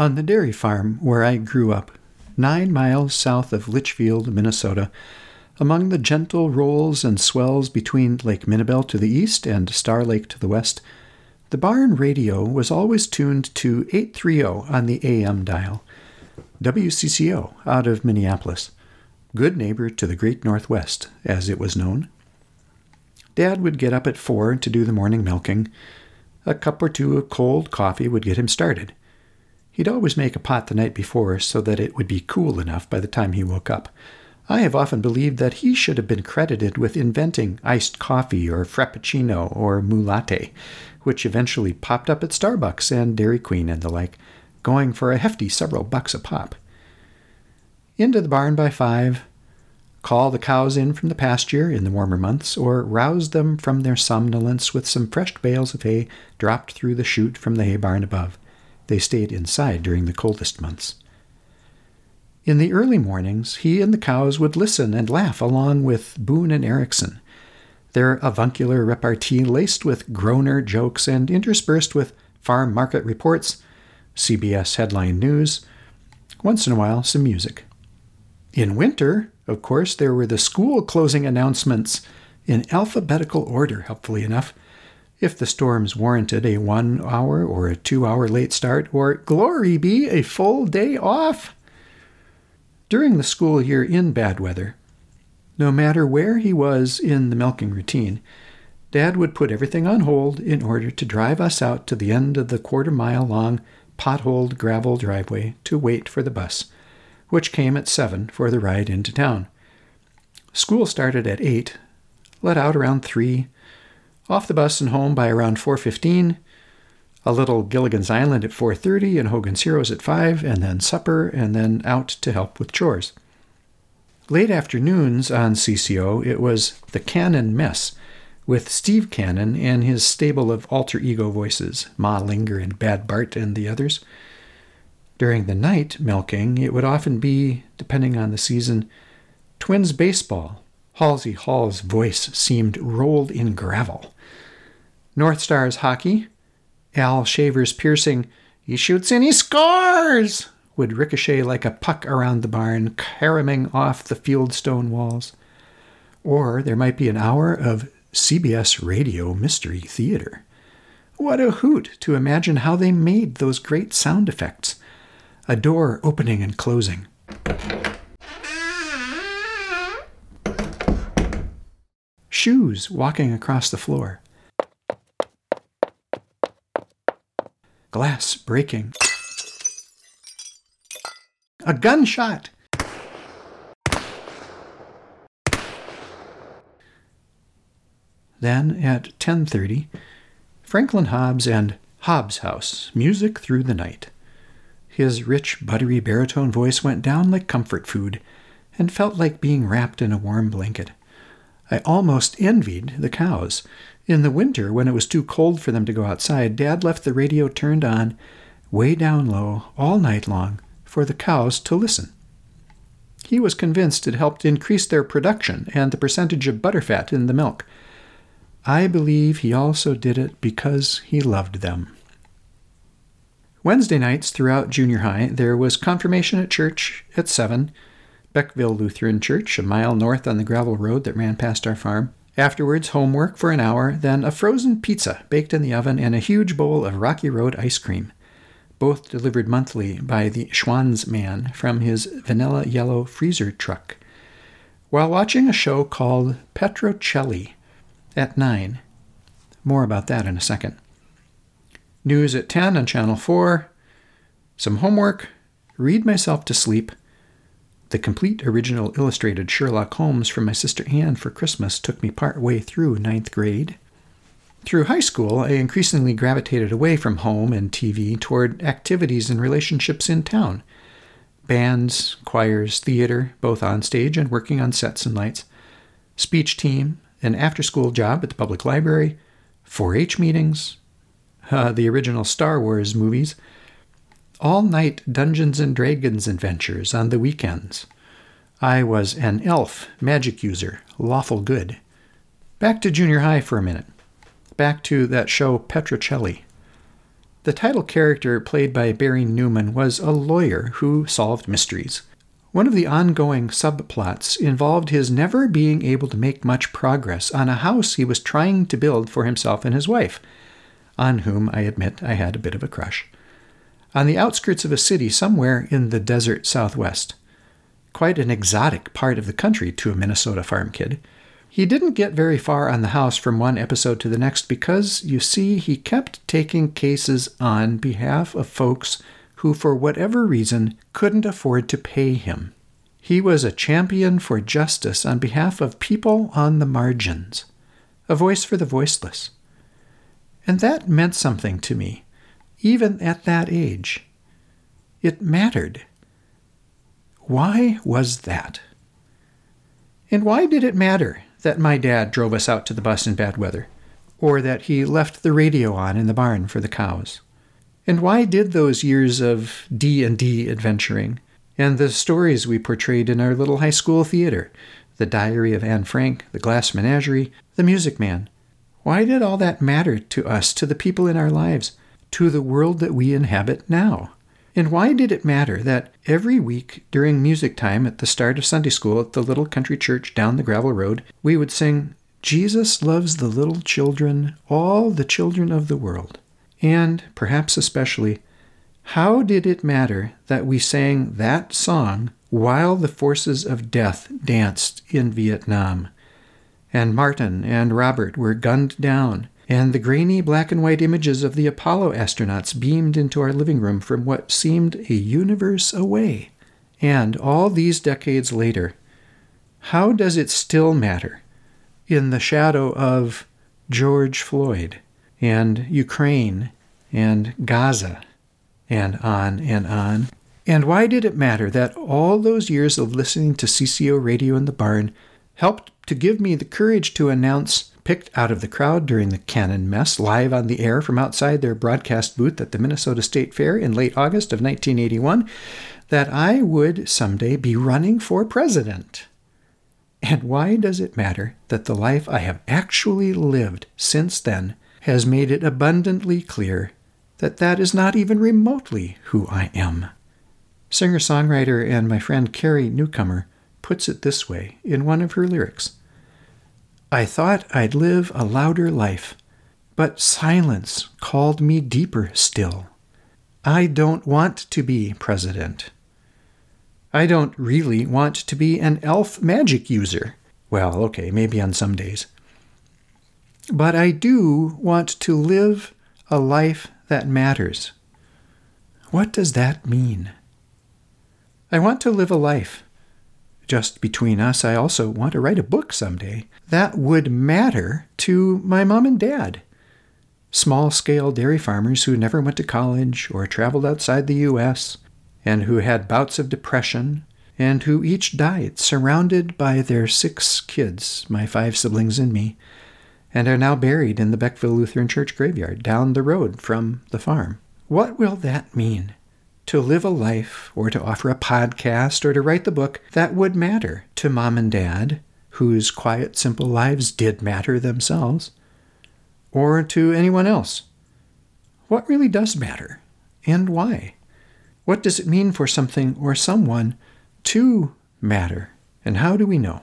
On the dairy farm where I grew up, nine miles south of Litchfield, Minnesota, among the gentle rolls and swells between Lake Minnie Belle to the east and Star Lake to the west, the barn radio was always tuned to 830 on the AM dial. WCCO out of Minneapolis. Good neighbor to the Great Northwest, as it was known. Dad would get up at four to do the morning milking. A cup or two of cold coffee would get him started. He'd always make a pot the night before so that it would be cool enough by the time he woke up. I have often believed that he should have been credited with inventing iced coffee or frappuccino or mulatte, which eventually popped up at Starbucks and Dairy Queen and the like, going for a hefty several bucks a pop. Into the barn by five, call the cows in from the pasture in the warmer months, or rouse them from their somnolence with some fresh bales of hay dropped through the chute from the hay barn above. They stayed inside during the coldest months. In the early mornings, he and the cows would listen and laugh along with Boone and Erickson, their avuncular repartee laced with groaner jokes and interspersed with farm market reports, CBS headline news, once in a while some music. In winter, of course, there were the school closing announcements in alphabetical order, helpfully enough, if the storms warranted a one hour or a two hour late start, or glory be, a full day off. During the school year in bad weather, no matter where he was in the milking routine, Dad would put everything on hold in order to drive us out to the end of the quarter mile long potholed gravel driveway to wait for the bus, which came at seven for the ride into town. School started at eight, let out around three, off the bus and home by around four fifteen a little Gilligan's Island at 4:30 and Hogan's Heroes at 5 and then supper and then out to help with chores. Late afternoons on CCO it was the Cannon Mess with Steve Cannon and his stable of alter ego voices, Ma Linger and Bad Bart and the others. During the night milking, it would often be, depending on the season, Twins baseball. Halsey Hall's voice seemed rolled in gravel. North Stars hockey, Al Shaver's piercing, he shoots and he scores, would ricochet like a puck around the barn, caroming off the field stone walls. Or there might be an hour of CBS radio mystery theater. What a hoot to imagine how they made those great sound effects. A door opening and closing. Shoes walking across the floor. glass breaking. A gunshot! Then at 10:30, Franklin Hobbs and Hobbs House, music through the night. His rich, buttery baritone voice went down like comfort food and felt like being wrapped in a warm blanket. I almost envied the cows in the winter, when it was too cold for them to go outside, Dad left the radio turned on, way down low, all night long, for the cows to listen. He was convinced it helped increase their production and the percentage of butterfat in the milk. I believe he also did it because he loved them. Wednesday nights throughout junior high, there was confirmation at church at 7, Beckville Lutheran Church, a mile north on the gravel road that ran past our farm. Afterwards, homework for an hour, then a frozen pizza baked in the oven and a huge bowl of Rocky Road ice cream, both delivered monthly by the Schwan's man from his vanilla yellow freezer truck. While watching a show called Petrocelli at 9. More about that in a second. News at 10 on Channel 4. Some homework. Read myself to sleep. The complete original illustrated Sherlock Holmes from my sister Anne for Christmas took me part way through ninth grade. Through high school, I increasingly gravitated away from home and TV toward activities and relationships in town. Bands, choirs, theater, both on stage and working on sets and lights, speech team, an after school job at the public library, 4 H meetings, uh, the original Star Wars movies, all night Dungeons and Dragons adventures on the weekends. I was an elf, magic user, lawful good. Back to junior high for a minute. Back to that show Petrocelli. The title character, played by Barry Newman, was a lawyer who solved mysteries. One of the ongoing subplots involved his never being able to make much progress on a house he was trying to build for himself and his wife, on whom I admit I had a bit of a crush, on the outskirts of a city somewhere in the desert southwest. Quite an exotic part of the country to a Minnesota farm kid. He didn't get very far on the house from one episode to the next because, you see, he kept taking cases on behalf of folks who, for whatever reason, couldn't afford to pay him. He was a champion for justice on behalf of people on the margins, a voice for the voiceless. And that meant something to me, even at that age. It mattered. Why was that? And why did it matter that my dad drove us out to the bus in bad weather, or that he left the radio on in the barn for the cows. And why did those years of D&D adventuring and the stories we portrayed in our little high school theater, The Diary of Anne Frank, The Glass Menagerie, The Music Man, why did all that matter to us, to the people in our lives, to the world that we inhabit now? And why did it matter that every week during music time at the start of Sunday school at the little country church down the gravel road, we would sing, Jesus loves the little children, all the children of the world? And, perhaps especially, how did it matter that we sang that song while the forces of death danced in Vietnam? And Martin and Robert were gunned down and the grainy black and white images of the Apollo astronauts beamed into our living room from what seemed a universe away. And all these decades later, how does it still matter in the shadow of George Floyd and Ukraine and Gaza and on and on? And why did it matter that all those years of listening to CCO radio in the barn helped to give me the courage to announce picked out of the crowd during the Cannon Mess live on the air from outside their broadcast booth at the Minnesota State Fair in late August of 1981 that I would someday be running for president. And why does it matter that the life I have actually lived since then has made it abundantly clear that that is not even remotely who I am? Singer songwriter and my friend Carrie Newcomer puts it this way in one of her lyrics. I thought I'd live a louder life, but silence called me deeper still. I don't want to be president. I don't really want to be an elf magic user. Well, okay, maybe on some days. But I do want to live a life that matters. What does that mean? I want to live a life just between us, I also want to write a book someday that would matter to my mom and dad. Small scale dairy farmers who never went to college or traveled outside the U.S., and who had bouts of depression, and who each died surrounded by their six kids, my five siblings and me, and are now buried in the Beckville Lutheran Church graveyard down the road from the farm. What will that mean? To live a life or to offer a podcast or to write the book that would matter to mom and dad, whose quiet, simple lives did matter themselves, or to anyone else. What really does matter and why? What does it mean for something or someone to matter? And how do we know?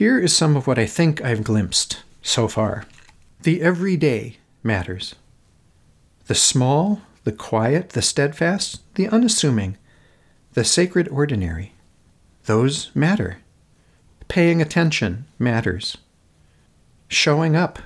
Here is some of what I think I've glimpsed so far. The everyday matters. The small, the quiet, the steadfast, the unassuming, the sacred ordinary. Those matter. Paying attention matters. Showing up,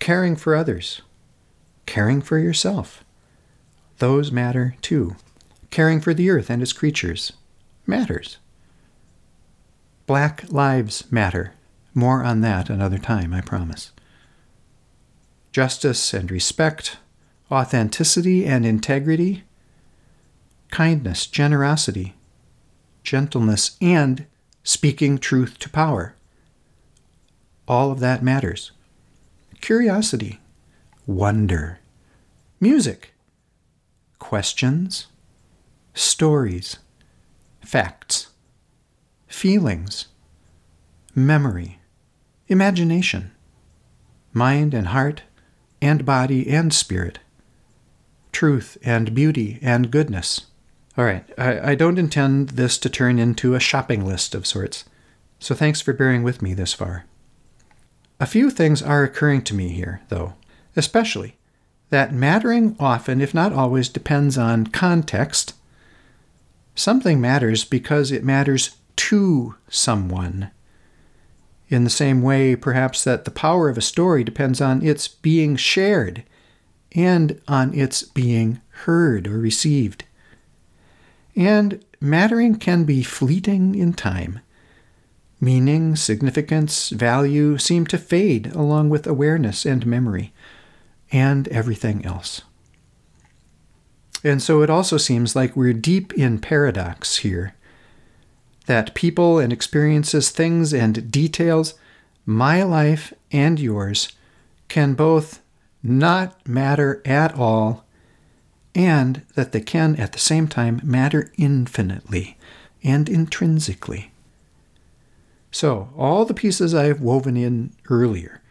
caring for others, caring for yourself. Those matter too. Caring for the earth and its creatures matters. Black Lives Matter. More on that another time, I promise. Justice and respect, authenticity and integrity, kindness, generosity, gentleness, and speaking truth to power. All of that matters. Curiosity, wonder, music, questions, stories, facts feelings, memory, imagination, mind and heart, and body and spirit, truth and beauty and goodness. All right, I, I don't intend this to turn into a shopping list of sorts, so thanks for bearing with me this far. A few things are occurring to me here, though, especially that mattering often, if not always, depends on context. Something matters because it matters to someone. In the same way, perhaps, that the power of a story depends on its being shared and on its being heard or received. And mattering can be fleeting in time. Meaning, significance, value seem to fade along with awareness and memory, and everything else. And so it also seems like we're deep in paradox here. That people and experiences, things and details, my life and yours, can both not matter at all, and that they can at the same time matter infinitely and intrinsically. So, all the pieces I've woven in earlier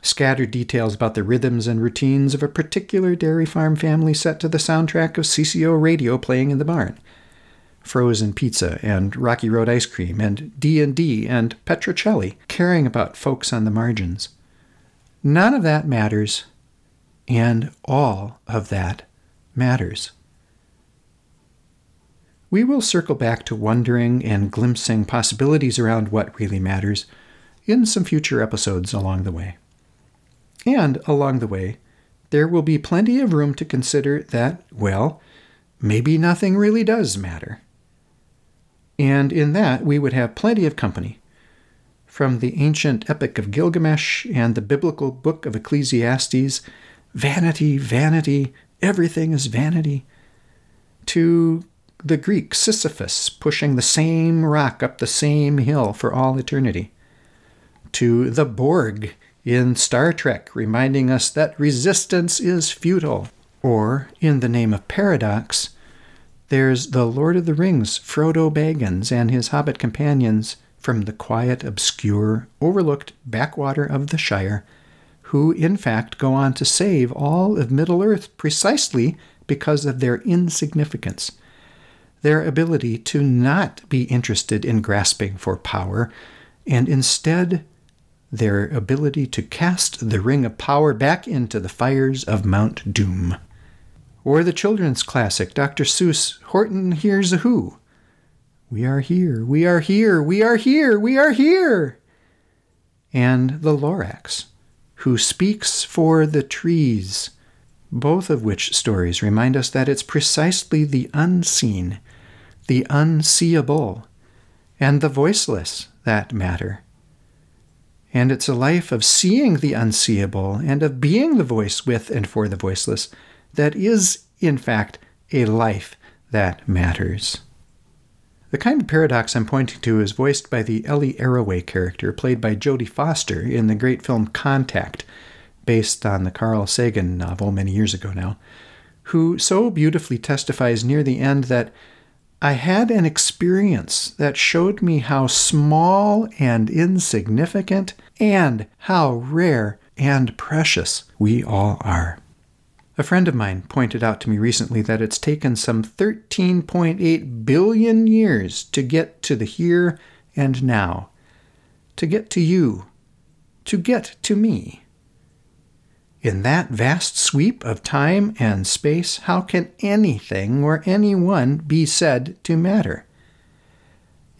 scattered details about the rhythms and routines of a particular dairy farm family set to the soundtrack of CCO radio playing in the barn. Frozen pizza and Rocky Road ice cream and D&D and Petrocelli caring about folks on the margins. None of that matters, and all of that matters. We will circle back to wondering and glimpsing possibilities around what really matters in some future episodes along the way. And along the way, there will be plenty of room to consider that, well, maybe nothing really does matter. And in that, we would have plenty of company. From the ancient epic of Gilgamesh and the biblical book of Ecclesiastes, vanity, vanity, everything is vanity, to the Greek Sisyphus pushing the same rock up the same hill for all eternity, to the Borg in Star Trek reminding us that resistance is futile, or in the name of paradox, there's the Lord of the Rings, Frodo Baggins and his hobbit companions from the quiet, obscure, overlooked backwater of the Shire, who in fact go on to save all of Middle Earth precisely because of their insignificance their ability to not be interested in grasping for power, and instead their ability to cast the ring of power back into the fires of Mount Doom. Or the children's classic, Dr. Seuss, Horton Hears a Who. We are here, we are here, we are here, we are here. And the Lorax, who speaks for the trees, both of which stories remind us that it's precisely the unseen the unseeable, and the voiceless that matter. And it's a life of seeing the unseeable and of being the voice with and for the voiceless that is, in fact, a life that matters. The kind of paradox I'm pointing to is voiced by the Ellie Arroway character, played by Jodie Foster in the great film Contact, based on the Carl Sagan novel many years ago now, who so beautifully testifies near the end that I had an experience that showed me how small and insignificant and how rare and precious we all are. A friend of mine pointed out to me recently that it's taken some 13.8 billion years to get to the here and now, to get to you, to get to me. In that vast sweep of time and space, how can anything or anyone be said to matter?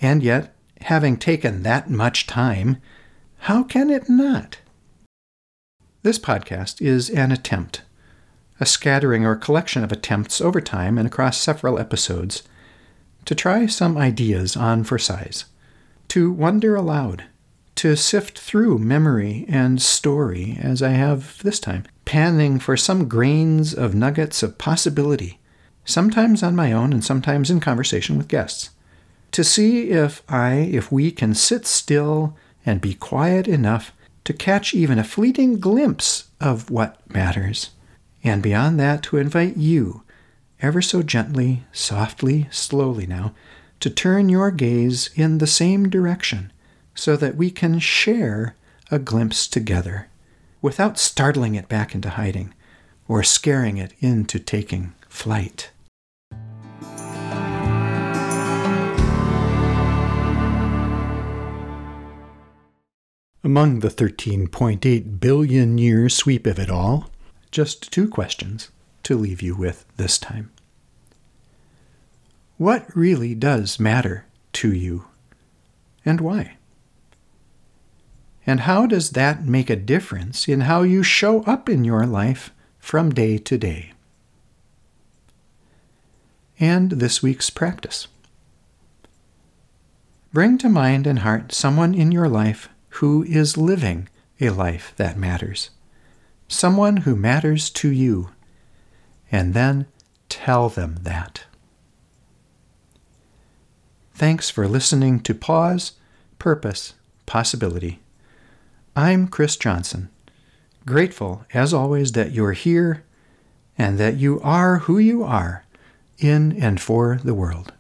And yet, having taken that much time, how can it not? This podcast is an attempt, a scattering or collection of attempts over time and across several episodes, to try some ideas on for size, to wonder aloud to sift through memory and story as I have this time, panning for some grains of nuggets of possibility, sometimes on my own and sometimes in conversation with guests, to see if I, if we can sit still and be quiet enough to catch even a fleeting glimpse of what matters, and beyond that to invite you, ever so gently, softly, slowly now, to turn your gaze in the same direction so that we can share a glimpse together without startling it back into hiding or scaring it into taking flight. Among the 13.8 billion year sweep of it all, just two questions to leave you with this time. What really does matter to you, and why? And how does that make a difference in how you show up in your life from day to day? And this week's practice. Bring to mind and heart someone in your life who is living a life that matters, someone who matters to you, and then tell them that. Thanks for listening to Pause, Purpose, Possibility. I'm Chris Johnson, grateful as always that you're here and that you are who you are in and for the world.